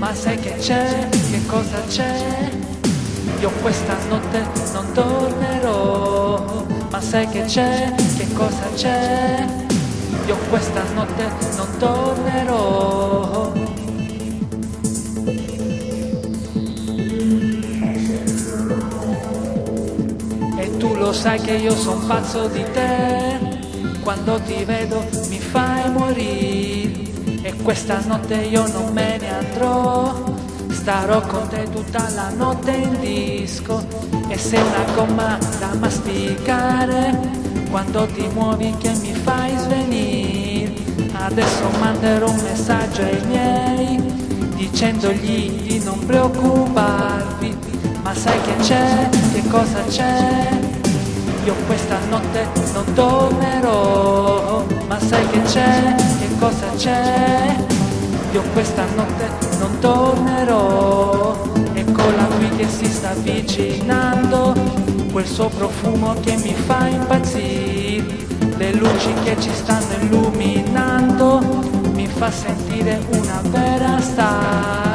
ma sai che c'è, che cosa c'è? Io questa notte non tornerò, ma sai che c'è, che cosa c'è? Io questa notte non tornerò. E tu lo sai che io son pazzo di te, quando ti vedo mi fai questa notte io non me ne andrò, starò con te tutta la notte in disco. E sei una gomma da masticare, quando ti muovi che mi fai svenire. Adesso manderò un messaggio ai miei, dicendogli di non preoccuparvi. Ma sai che c'è, che cosa c'è? Io questa notte non tornerò, ma sai che c'è, cosa c'è? Io questa notte non tornerò, eccola qui che si sta avvicinando, quel suo profumo che mi fa impazzire, le luci che ci stanno illuminando, mi fa sentire una vera star.